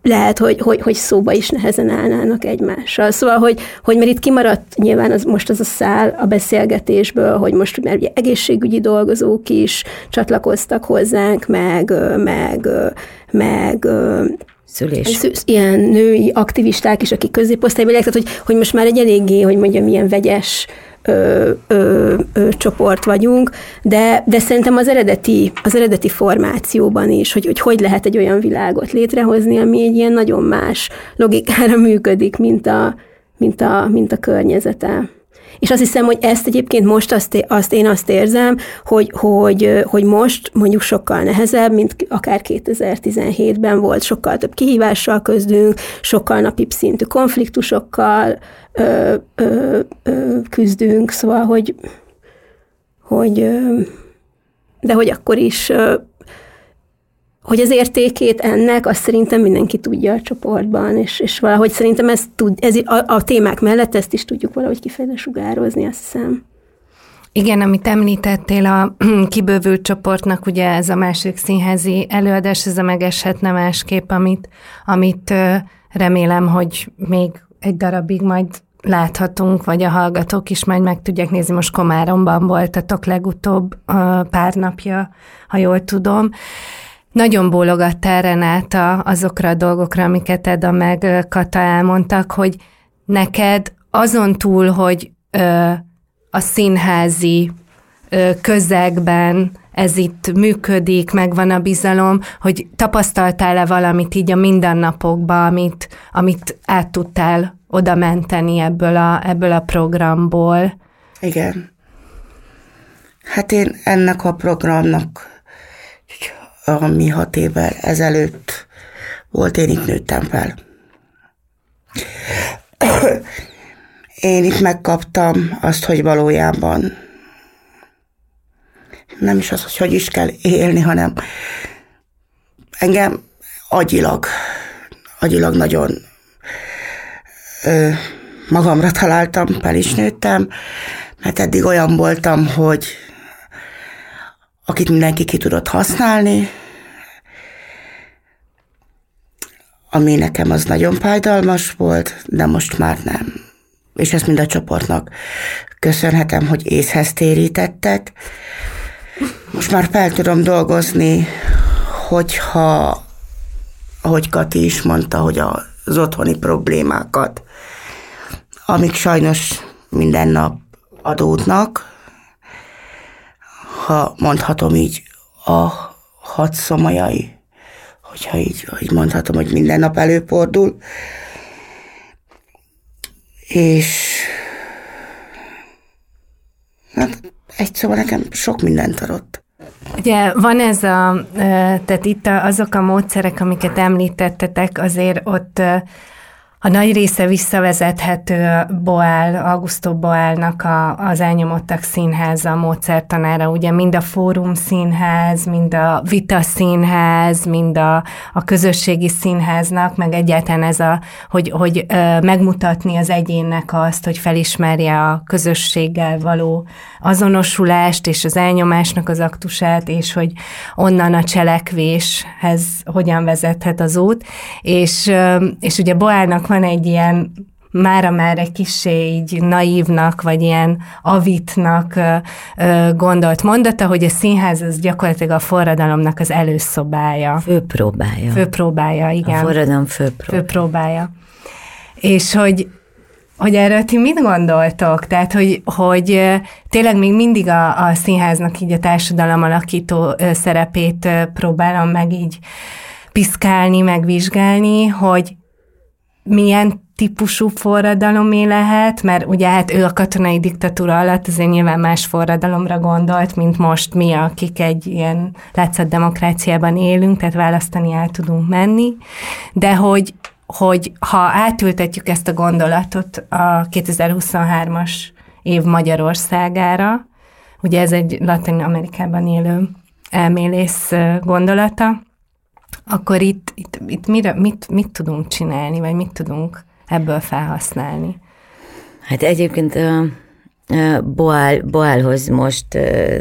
lehet, hogy, hogy, hogy szóba is nehezen állnának egymással. Szóval, hogy, hogy mert itt kimaradt nyilván az, most az a szál a beszélgetésből, hogy most mert ugye egészségügyi dolgozók is csatlakoztak hozzánk, meg, meg, meg Szülés. Ilyen női aktivisták is, akik középosztályban tehát hogy, hogy most már egy eléggé, hogy mondjam, ilyen vegyes ö, ö, ö, csoport vagyunk, de, de szerintem az eredeti, az eredeti formációban is, hogy, hogy hogy lehet egy olyan világot létrehozni, ami egy ilyen nagyon más logikára működik, mint a, mint a, mint a környezete. És azt hiszem, hogy ezt egyébként most azt, azt én azt érzem, hogy, hogy, hogy most mondjuk sokkal nehezebb, mint akár 2017-ben volt, sokkal több kihívással közdünk, sokkal napibb szintű konfliktusokkal ö, ö, ö, küzdünk, szóval, hogy, hogy de hogy akkor is hogy az értékét ennek, azt szerintem mindenki tudja a csoportban, és, és valahogy szerintem ez tud, ez a, a témák mellett ezt is tudjuk valahogy kifejezve sugározni, azt hiszem. Igen, amit említettél a kibővült csoportnak, ugye ez a másik színházi előadás, ez a megeshetne másképp, amit, amit remélem, hogy még egy darabig majd láthatunk, vagy a hallgatók is majd meg tudják nézni. Most Komáromban voltatok legutóbb pár napja, ha jól tudom. Nagyon bólogattál Renáta azokra a dolgokra, amiket Eda meg Kata elmondtak, hogy neked azon túl, hogy ö, a színházi ö, közegben ez itt működik, megvan a bizalom, hogy tapasztaltál-e valamit így a mindennapokban, amit, amit át tudtál oda menteni ebből a, ebből a programból? Igen. Hát én ennek a programnak ami hat évvel ezelőtt volt, én itt nőttem fel. Én itt megkaptam azt, hogy valójában nem is az, hogy is kell élni, hanem engem agyilag, agyilag nagyon ö, magamra találtam, fel is nőttem, mert eddig olyan voltam, hogy akit mindenki ki tudott használni, ami nekem az nagyon fájdalmas volt, de most már nem. És ezt mind a csoportnak köszönhetem, hogy észhez térítettek. Most már fel tudom dolgozni, hogyha, ahogy Kati is mondta, hogy az otthoni problémákat, amik sajnos minden nap adódnak, ha mondhatom így, a hat szomajai, hogyha így, így mondhatom, hogy minden nap előfordul. És hát egy szóval nekem sok mindent adott. Ugye van ez a, tehát itt azok a módszerek, amiket említettetek, azért ott a nagy része visszavezethető Boál, Augusto Boálnak a, az elnyomottak színháza módszertanára, ugye mind a Fórum Színház, mind a Vita Színház, mind a, a közösségi színháznak, meg egyáltalán ez a, hogy, hogy ö, megmutatni az egyénnek azt, hogy felismerje a közösséggel való azonosulást és az elnyomásnak az aktusát, és hogy onnan a cselekvéshez hogyan vezethet az út, és, és ugye Boálnak van egy ilyen mára már egy kicsi így naívnak, vagy ilyen avitnak gondolt mondata, hogy a színház az gyakorlatilag a forradalomnak az előszobája. Főpróbája. Főpróbája, igen. A forradalom főpróbája. főpróbája. És hogy hogy erről ti mit gondoltok? Tehát, hogy, hogy tényleg még mindig a, a színháznak így a társadalom alakító szerepét próbálom meg így piszkálni, megvizsgálni, hogy milyen típusú forradalomé lehet, mert ugye hát ő a katonai diktatúra alatt azért nyilván más forradalomra gondolt, mint most mi, akik egy ilyen látszat demokráciában élünk, tehát választani el tudunk menni, de hogy, hogy ha átültetjük ezt a gondolatot a 2023-as év Magyarországára, ugye ez egy Latin Amerikában élő elmélész gondolata, akkor itt, itt, itt mire, mit, mit tudunk csinálni, vagy mit tudunk ebből felhasználni? Hát egyébként Boál, Boálhoz most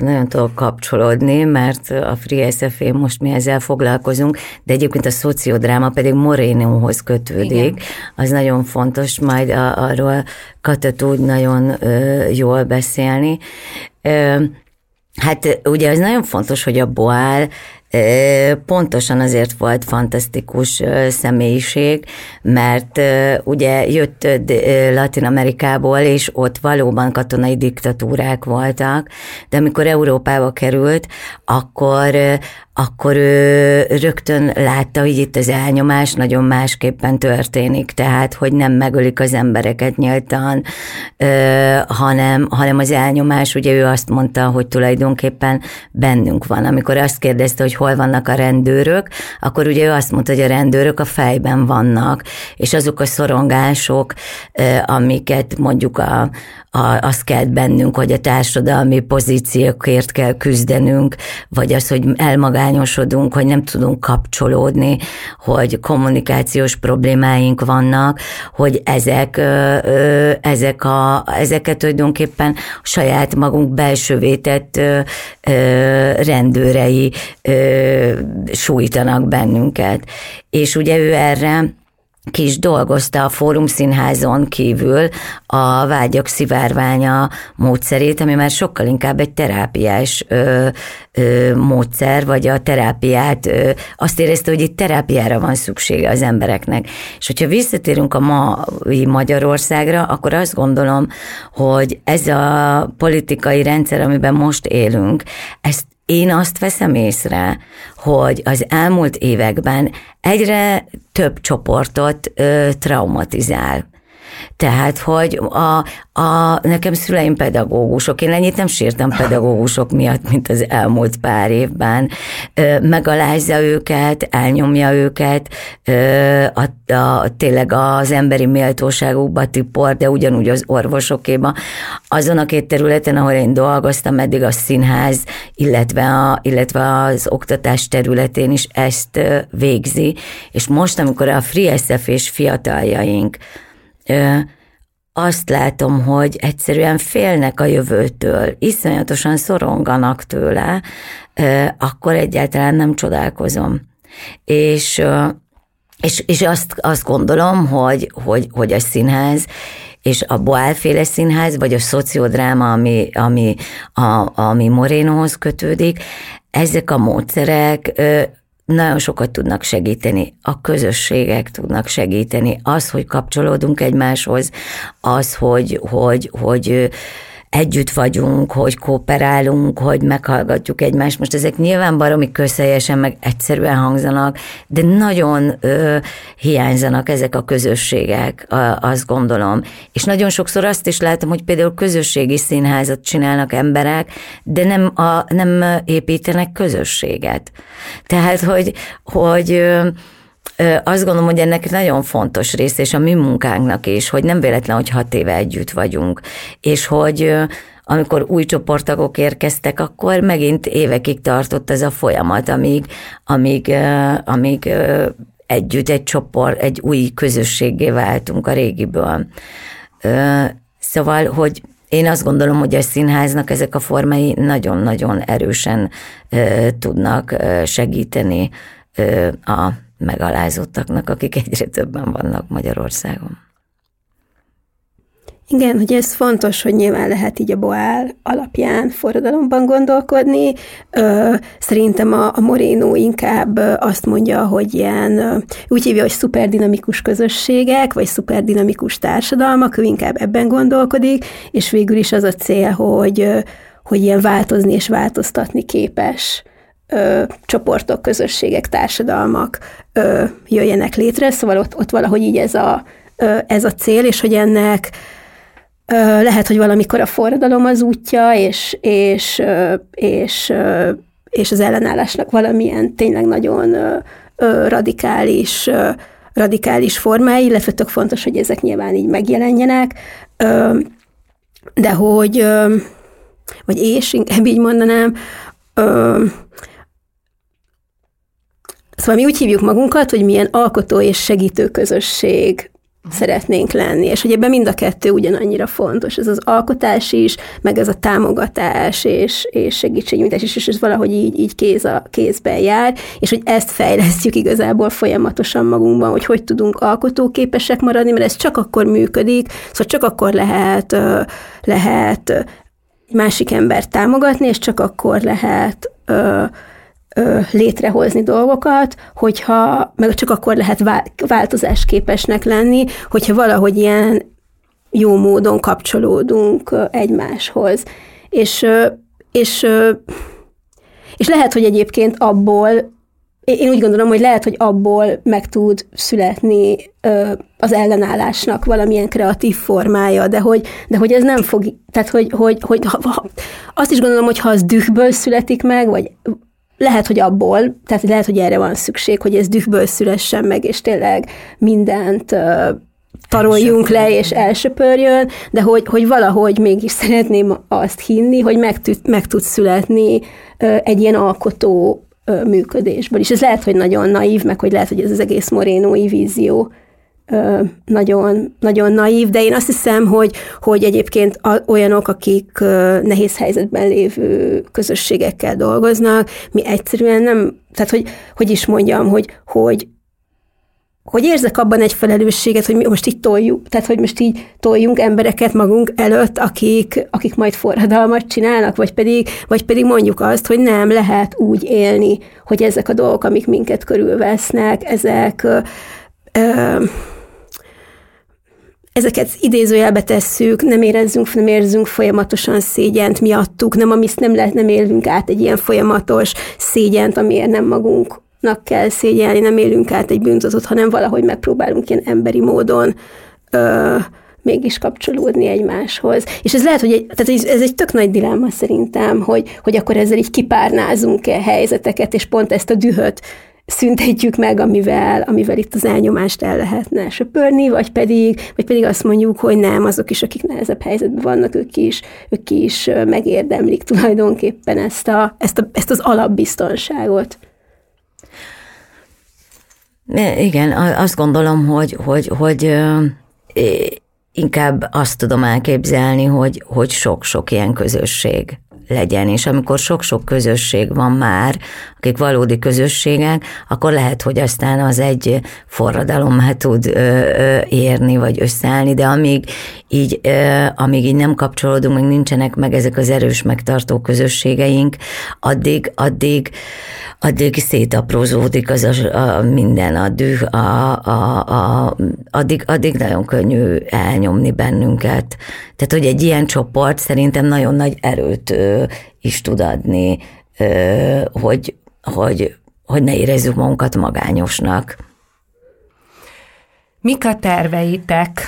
nagyon tudok kapcsolódni, mert a Free SF most mi ezzel foglalkozunk, de egyébként a szociodráma pedig Morénóhoz kötődik. Igen. Az nagyon fontos, majd a, arról Kata tud nagyon jól beszélni. Hát ugye az nagyon fontos, hogy a Boál Pontosan azért volt fantasztikus személyiség, mert ugye jött Latin Amerikából, és ott valóban katonai diktatúrák voltak, de amikor Európába került, akkor akkor ő rögtön látta, hogy itt az elnyomás nagyon másképpen történik, tehát hogy nem megölik az embereket nyíltan, hanem, hanem az elnyomás, ugye ő azt mondta, hogy tulajdonképpen bennünk van. Amikor azt kérdezte, hogy hol vannak a rendőrök, akkor ugye ő azt mondta, hogy a rendőrök a fejben vannak, és azok a szorongások, amiket mondjuk a, a, az kell bennünk, hogy a társadalmi pozíciókért kell küzdenünk, vagy az, hogy elmagányosodunk, hogy nem tudunk kapcsolódni, hogy kommunikációs problémáink vannak, hogy ezek, ezek a, ezeket tulajdonképpen saját magunk belső vétett rendőrei sújtanak bennünket. És ugye ő erre ki is dolgozta a Fórum Színházon kívül a vágyak szivárványa módszerét, ami már sokkal inkább egy terápiás ö, ö, módszer, vagy a terápiát, ö, azt érezte, hogy itt terápiára van szüksége az embereknek. És hogyha visszatérünk a mai Magyarországra, akkor azt gondolom, hogy ez a politikai rendszer, amiben most élünk, ezt én azt veszem észre, hogy az elmúlt években egyre több csoportot ö, traumatizál. Tehát, hogy a, a, nekem szüleim pedagógusok, én ennyit nem sírtam pedagógusok miatt, mint az elmúlt pár évben. Megalázza őket, elnyomja őket, a, a, tényleg az emberi méltóságukba tipor, de ugyanúgy az orvosokéba. Azon a két területen, ahol én dolgoztam, eddig a színház, illetve, a, illetve az oktatás területén is ezt végzi. És most, amikor a Free SF és fiataljaink azt látom, hogy egyszerűen félnek a jövőtől, iszonyatosan szoronganak tőle, akkor egyáltalán nem csodálkozom. És, és, és azt, azt gondolom, hogy, hogy, hogy a színház és a Boálféle színház, vagy a szociodráma, ami, ami, a, ami Morénohoz kötődik, ezek a módszerek nagyon sokat tudnak segíteni, a közösségek tudnak segíteni, az, hogy kapcsolódunk egymáshoz, az, hogy, hogy, hogy együtt vagyunk, hogy kooperálunk, hogy meghallgatjuk egymást. Most ezek nyilván baromi közhelyesen, meg egyszerűen hangzanak, de nagyon ö, hiányzanak ezek a közösségek, a, azt gondolom. És nagyon sokszor azt is látom, hogy például közösségi színházat csinálnak emberek, de nem, a, nem építenek közösséget. Tehát, hogy, hogy azt gondolom, hogy ennek nagyon fontos része, és a mi munkánknak is, hogy nem véletlen, hogy hat éve együtt vagyunk, és hogy amikor új csoporttagok érkeztek, akkor megint évekig tartott ez a folyamat, amíg, amíg, amíg együtt egy csoport, egy új közösségé váltunk a régiből. Szóval, hogy én azt gondolom, hogy a színháznak ezek a formái nagyon-nagyon erősen tudnak segíteni a megalázottaknak, akik egyre többen vannak Magyarországon. Igen, hogy ez fontos, hogy nyilván lehet így a Boál alapján forradalomban gondolkodni. Szerintem a, a Moreno inkább azt mondja, hogy ilyen, úgy hívja, hogy szuperdinamikus közösségek, vagy szuperdinamikus társadalmak, ő inkább ebben gondolkodik, és végül is az a cél, hogy, hogy ilyen változni és változtatni képes ö, csoportok, közösségek, társadalmak ö, jöjjenek létre, szóval ott, ott valahogy így ez a, ö, ez a cél, és hogy ennek ö, lehet, hogy valamikor a forradalom az útja, és, és, ö, és, ö, és az ellenállásnak valamilyen tényleg nagyon ö, ö, radikális ö, radikális formái, illetve tök fontos, hogy ezek nyilván így megjelenjenek, ö, de hogy, ö, vagy és inkább így mondanám, ö, Szóval mi úgy hívjuk magunkat, hogy milyen alkotó és segítő közösség szeretnénk lenni, és hogy ebben mind a kettő ugyanannyira fontos. Ez az alkotás is, meg ez a támogatás és, és segítségnyújtás is, és ez valahogy így, így kéz a kézben jár, és hogy ezt fejlesztjük igazából folyamatosan magunkban, hogy hogy tudunk alkotóképesek maradni, mert ez csak akkor működik, szóval csak akkor lehet, lehet másik embert támogatni, és csak akkor lehet létrehozni dolgokat, hogyha, meg csak akkor lehet változásképesnek lenni, hogyha valahogy ilyen jó módon kapcsolódunk egymáshoz. És, és, és lehet, hogy egyébként abból, én úgy gondolom, hogy lehet, hogy abból meg tud születni az ellenállásnak valamilyen kreatív formája, de hogy, de hogy ez nem fog, tehát hogy, hogy, hogy ha, azt is gondolom, hogy ha az dühből születik meg, vagy lehet, hogy abból, tehát lehet, hogy erre van szükség, hogy ez dühből szülessen meg, és tényleg mindent taroljunk le, és elsöpörjön, de hogy, hogy valahogy mégis szeretném azt hinni, hogy meg, tud, meg tud születni egy ilyen alkotó működésből is. Ez lehet, hogy nagyon naív, meg hogy lehet, hogy ez az egész morénói vízió nagyon, nagyon naív, de én azt hiszem, hogy, hogy egyébként olyanok, akik nehéz helyzetben lévő közösségekkel dolgoznak, mi egyszerűen nem, tehát hogy, hogy is mondjam, hogy, hogy hogy érzek abban egy felelősséget, hogy mi most itt toljuk, tehát hogy most így toljunk embereket magunk előtt, akik, akik majd forradalmat csinálnak, vagy pedig, vagy pedig mondjuk azt, hogy nem lehet úgy élni, hogy ezek a dolgok, amik minket körülvesznek, ezek ö, ezeket idézőjelbe tesszük, nem érezzünk, nem érzünk folyamatosan szégyent miattuk, nem, amit nem lehet, nem élünk át egy ilyen folyamatos szégyent, amiért nem magunknak kell szégyelni, nem élünk át egy bűntudatot, hanem valahogy megpróbálunk ilyen emberi módon ö, mégis kapcsolódni egymáshoz. És ez lehet, hogy egy, tehát ez egy tök nagy dilemma szerintem, hogy, hogy akkor ezzel így kipárnázunk-e helyzeteket, és pont ezt a dühöt szüntetjük meg, amivel, amivel itt az elnyomást el lehetne söpörni, vagy pedig, vagy pedig azt mondjuk, hogy nem, azok is, akik nehezebb helyzetben vannak, ők is, ők is megérdemlik tulajdonképpen ezt, a, ezt, a, ezt az alapbiztonságot. Igen, azt gondolom, hogy, hogy, hogy inkább azt tudom elképzelni, hogy, hogy sok-sok ilyen közösség legyen, és amikor sok-sok közösség van már, akik valódi közösségek, akkor lehet, hogy aztán az egy forradalommá tud érni, vagy összeállni, de amíg így, amíg így nem kapcsolódunk, még nincsenek meg ezek az erős megtartó közösségeink, addig, addig, addig szétaprózódik az a, a minden, a düh, a, a, a, addig, addig nagyon könnyű elnyomni bennünket. Tehát, hogy egy ilyen csoport szerintem nagyon nagy erőt is tud adni, hogy, hogy, hogy ne érezzük magunkat magányosnak. Mik a terveitek?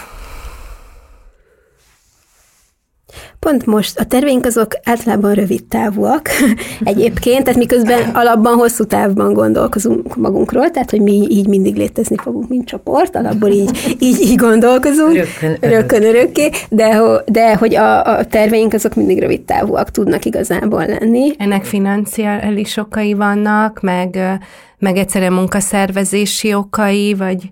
Pont most a terveink azok általában rövid távúak egyébként, tehát miközben alapban hosszú távban gondolkozunk magunkról, tehát hogy mi így mindig létezni fogunk, mint csoport, alapból így, így, így gondolkozunk, rökkön, rökkön örökké, de, de hogy a, a terveink azok mindig rövid távúak tudnak igazából lenni. Ennek financiális okai vannak, meg, meg egyszerűen munkaszervezési okai, vagy...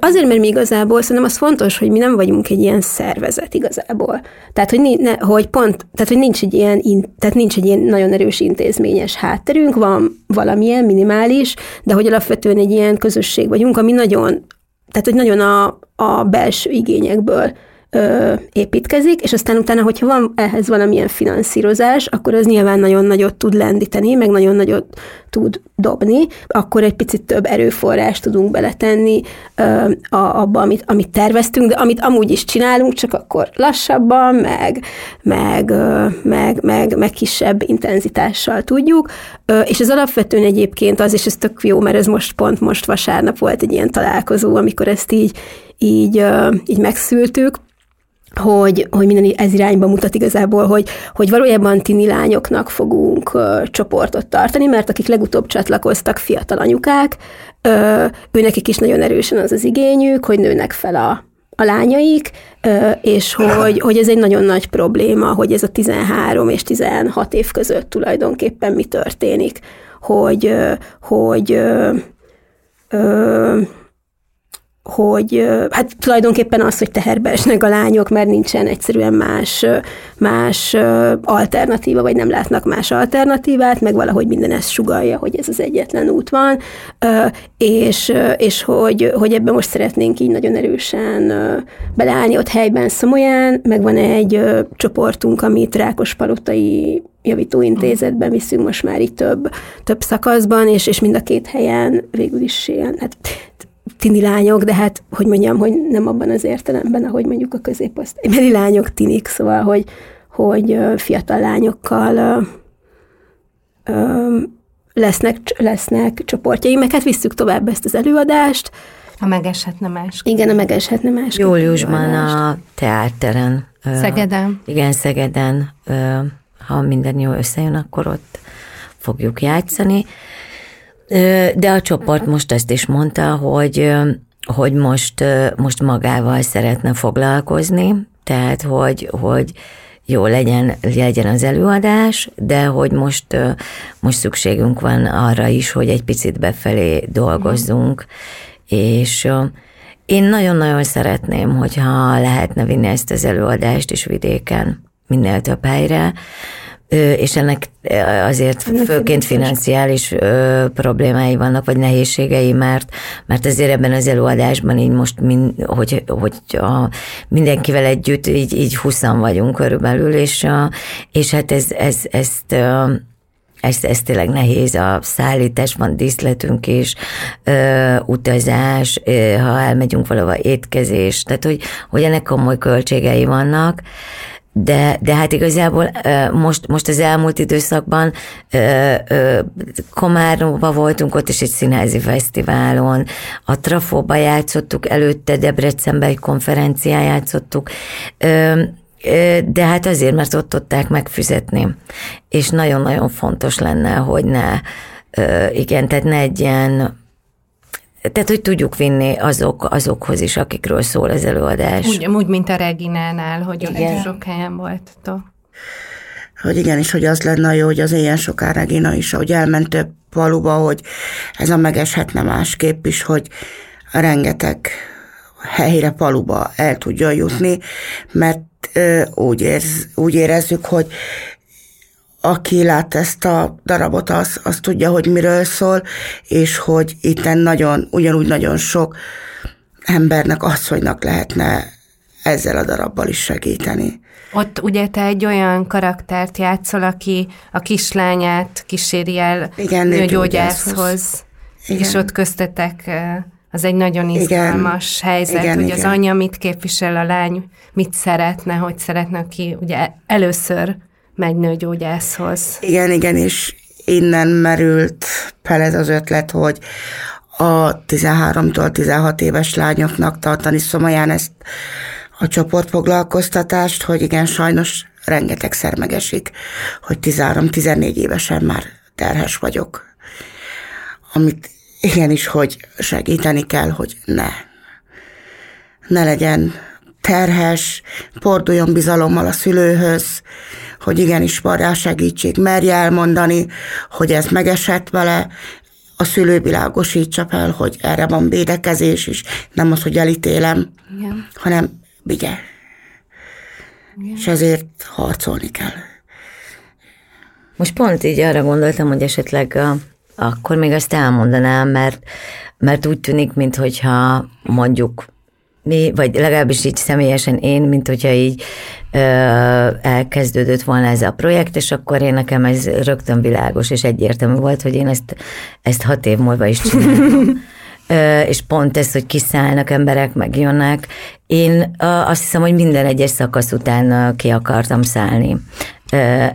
Azért, mert mi igazából szerintem az fontos, hogy mi nem vagyunk egy ilyen szervezet igazából. Tehát, hogy, ne, hogy pont, tehát, hogy nincs egy ilyen, tehát nincs egy ilyen nagyon erős intézményes hátterünk, van valamilyen minimális, de hogy alapvetően egy ilyen közösség vagyunk, ami nagyon, tehát, hogy nagyon a, a belső igényekből építkezik, és aztán utána, hogyha van ehhez valamilyen finanszírozás, akkor az nyilván nagyon nagyot tud lendíteni, meg nagyon nagyot tud dobni, akkor egy picit több erőforrást tudunk beletenni ö, a, abba, amit, amit terveztünk, de amit amúgy is csinálunk, csak akkor lassabban, meg, meg, ö, meg, meg, meg kisebb intenzitással tudjuk, ö, és ez alapvetően egyébként az, és ez tök jó, mert ez most pont most vasárnap volt egy ilyen találkozó, amikor ezt így, így, így megszültük, hogy, hogy minden ez irányba mutat igazából, hogy, hogy valójában tini lányoknak fogunk ö, csoportot tartani, mert akik legutóbb csatlakoztak, fiatal anyukák, ö, őnekik is nagyon erősen az az igényük, hogy nőnek fel a, a lányaik, ö, és hogy, hogy ez egy nagyon nagy probléma, hogy ez a 13 és 16 év között tulajdonképpen mi történik, hogy, ö, hogy ö, ö, hogy hát tulajdonképpen az, hogy teherbe esnek a lányok, mert nincsen egyszerűen más, más alternatíva, vagy nem látnak más alternatívát, meg valahogy minden ezt sugalja, hogy ez az egyetlen út van, és, és hogy, hogy ebben most szeretnénk így nagyon erősen beleállni ott helyben Szomolyán, meg van egy csoportunk, amit Rákospalotai javítóintézetben viszünk most már itt több, több szakaszban, és, és mind a két helyen végül is ilyen, hát tini lányok, de hát, hogy mondjam, hogy nem abban az értelemben, ahogy mondjuk a középosztálybeli lányok tinik, szóval, hogy, hogy fiatal lányokkal ö, ö, lesznek, lesznek csoportjai, meg hát visszük tovább ezt az előadást. A megeshetne más. Igen, a megeshetne más. Júliusban a teátteren. Szegeden. Igen, Szegeden. Ha minden jó összejön, akkor ott fogjuk játszani. De a csoport most ezt is mondta, hogy, hogy most, most magával szeretne foglalkozni, tehát hogy, hogy jó legyen, legyen az előadás, de hogy most, most szükségünk van arra is, hogy egy picit befelé dolgozzunk, és én nagyon-nagyon szeretném, hogyha lehetne vinni ezt az előadást is vidéken, minél több helyre, és ennek azért ennek főként financiális problémái vannak, vagy nehézségei, mert, mert azért ebben az előadásban így most, min, hogy, hogy a, mindenkivel együtt így, így huszan vagyunk körülbelül, és, a, és hát ez, ez, ezt ez, ez tényleg nehéz, a szállítás, van díszletünk is, ö, utazás, ö, ha elmegyünk valahova étkezés, tehát hogy, hogy ennek komoly költségei vannak, de, de hát igazából most, most az elmúlt időszakban Komárnóban voltunk, ott is egy színházi fesztiválon, a Trafóba játszottuk, előtte Debrecenben egy konferencián játszottuk, de hát azért, mert ott tudták megfizetni. És nagyon-nagyon fontos lenne, hogy ne, igen, tehát ne egy ilyen tehát, hogy tudjuk vinni azok, azokhoz is, akikről szól az előadás. Úgy, úgy mint a Reginánál, hogy igen. sok helyen voltatok. Hogy igenis, hogy az lenne jó, hogy az ilyen soká Regina is, ahogy elment több faluba, hogy ez a megeshetne másképp is, hogy rengeteg helyre, paluba el tudja jutni, mert ö, úgy, érz, úgy érezzük, hogy aki lát ezt a darabot, az, az tudja, hogy miről szól, és hogy itt nagyon, ugyanúgy nagyon sok embernek, asszonynak lehetne ezzel a darabbal is segíteni. Ott ugye te egy olyan karaktert játszol, aki a kislányát kíséri el Igen, nőgyógyászhoz, és ott köztetek az egy nagyon izgalmas igen, helyzet, igen, hogy igen. az anya mit képvisel, a lány mit szeretne, hogy szeretne, aki ugye először megy nőgyógyászhoz. Igen, igen, és innen merült fel ez az ötlet, hogy a 13-tól 16 éves lányoknak tartani szomaján ezt a csoportfoglalkoztatást, hogy igen, sajnos rengetegszer megesik, hogy 13-14 évesen már terhes vagyok. Amit igenis, hogy segíteni kell, hogy ne. Ne legyen terhes, forduljon bizalommal a szülőhöz, hogy igenis van rá segítség, merje elmondani, hogy ez megesett vele, a szülő világosítsa fel, hogy erre van védekezés is, nem az, hogy elítélem, Igen. hanem vigye. Igen. És ezért harcolni kell. Most pont így arra gondoltam, hogy esetleg akkor még ezt elmondanám, mert, mert úgy tűnik, mintha mondjuk mi, vagy legalábbis így személyesen én, mint hogyha így ö, elkezdődött volna ez a projekt, és akkor én nekem ez rögtön világos és egyértelmű volt, hogy én ezt, ezt hat év múlva is csinálom. Ö, és pont ez, hogy kiszállnak emberek, megjönnek. Én ö, azt hiszem, hogy minden egyes szakasz után ki akartam szállni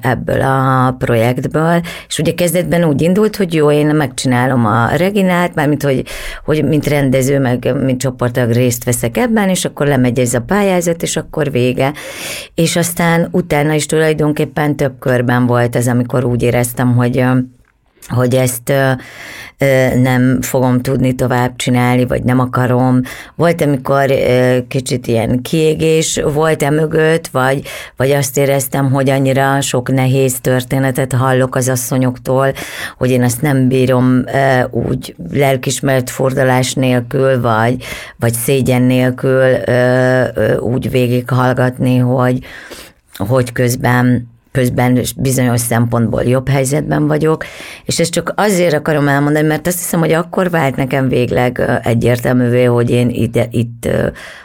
ebből a projektből, és ugye kezdetben úgy indult, hogy jó, én megcsinálom a Reginát, mármint, hogy, hogy mint rendező, meg mint csoportag részt veszek ebben, és akkor lemegy ez a pályázat, és akkor vége. És aztán utána is tulajdonképpen több körben volt ez, amikor úgy éreztem, hogy hogy ezt nem fogom tudni tovább csinálni, vagy nem akarom. Volt, amikor kicsit ilyen kiégés volt e mögött, vagy, vagy azt éreztem, hogy annyira sok nehéz történetet hallok az asszonyoktól, hogy én ezt nem bírom úgy lelkismert fordulás nélkül, vagy, vagy szégyen nélkül úgy végighallgatni, hogy, hogy közben közben bizonyos szempontból jobb helyzetben vagyok, és ezt csak azért akarom elmondani, mert azt hiszem, hogy akkor vált nekem végleg egyértelművé, hogy én ide, itt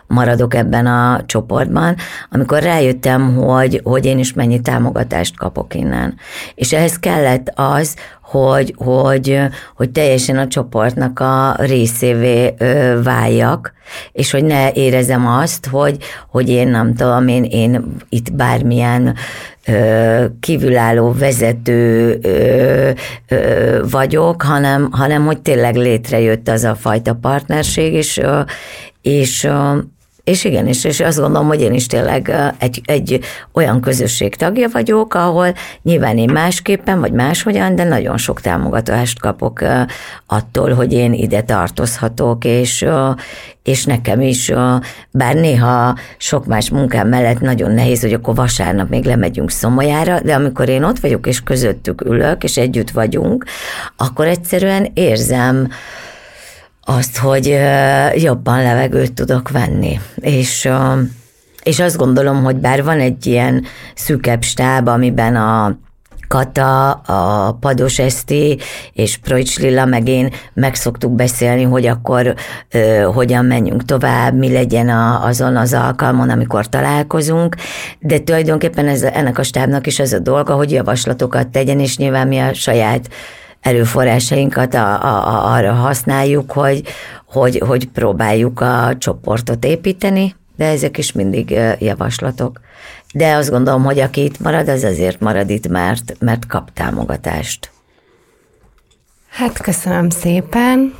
maradok ebben a csoportban, amikor rájöttem, hogy, hogy én is mennyi támogatást kapok innen. És ehhez kellett az, hogy, hogy, hogy teljesen a csoportnak a részévé váljak, és hogy ne érezem azt, hogy, hogy én nem tudom, én, én itt bármilyen kívülálló vezető vagyok, hanem, hanem hogy tényleg létrejött az a fajta partnerség, és, és és igen, és, és azt gondolom, hogy én is tényleg egy, egy olyan közösség tagja vagyok, ahol nyilván én másképpen, vagy máshogyan, de nagyon sok támogatást kapok attól, hogy én ide tartozhatok, és, és nekem is, bár néha sok más munkám mellett nagyon nehéz, hogy akkor vasárnap még lemegyünk Szomolyára, de amikor én ott vagyok, és közöttük ülök, és együtt vagyunk, akkor egyszerűen érzem, azt, hogy jobban levegőt tudok venni. És, és azt gondolom, hogy bár van egy ilyen szűkebb stáb, amiben a Kata, a Pados Eszti és Projcs Lilla, meg én meg szoktuk beszélni, hogy akkor ö, hogyan menjünk tovább, mi legyen a, azon az alkalmon, amikor találkozunk, de tulajdonképpen ez, ennek a stábnak is az a dolga, hogy javaslatokat tegyen, és nyilván mi a saját erőforrásainkat a, a, a, arra használjuk, hogy, hogy, hogy próbáljuk a csoportot építeni, de ezek is mindig javaslatok. De azt gondolom, hogy aki itt marad, az azért marad itt, mert, mert kap támogatást. Hát köszönöm szépen.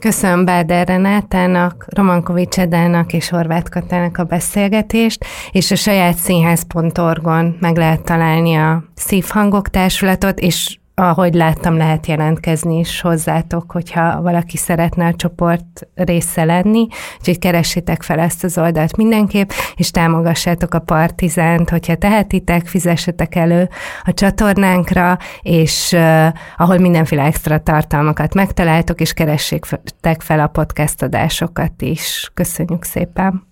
Köszönöm Báder Renátának, Romankovics Edának és Horváth Katának a beszélgetést, és a saját színház.org-on meg lehet találni a Szívhangok Társulatot, és ahogy láttam, lehet jelentkezni is hozzátok, hogyha valaki szeretne a csoport része lenni, úgyhogy keressétek fel ezt az oldalt mindenképp, és támogassátok a Partizánt, hogyha tehetitek, fizessetek elő a csatornánkra, és uh, ahol mindenféle extra tartalmakat megtaláltok, és keressétek fel a podcast adásokat is. Köszönjük szépen!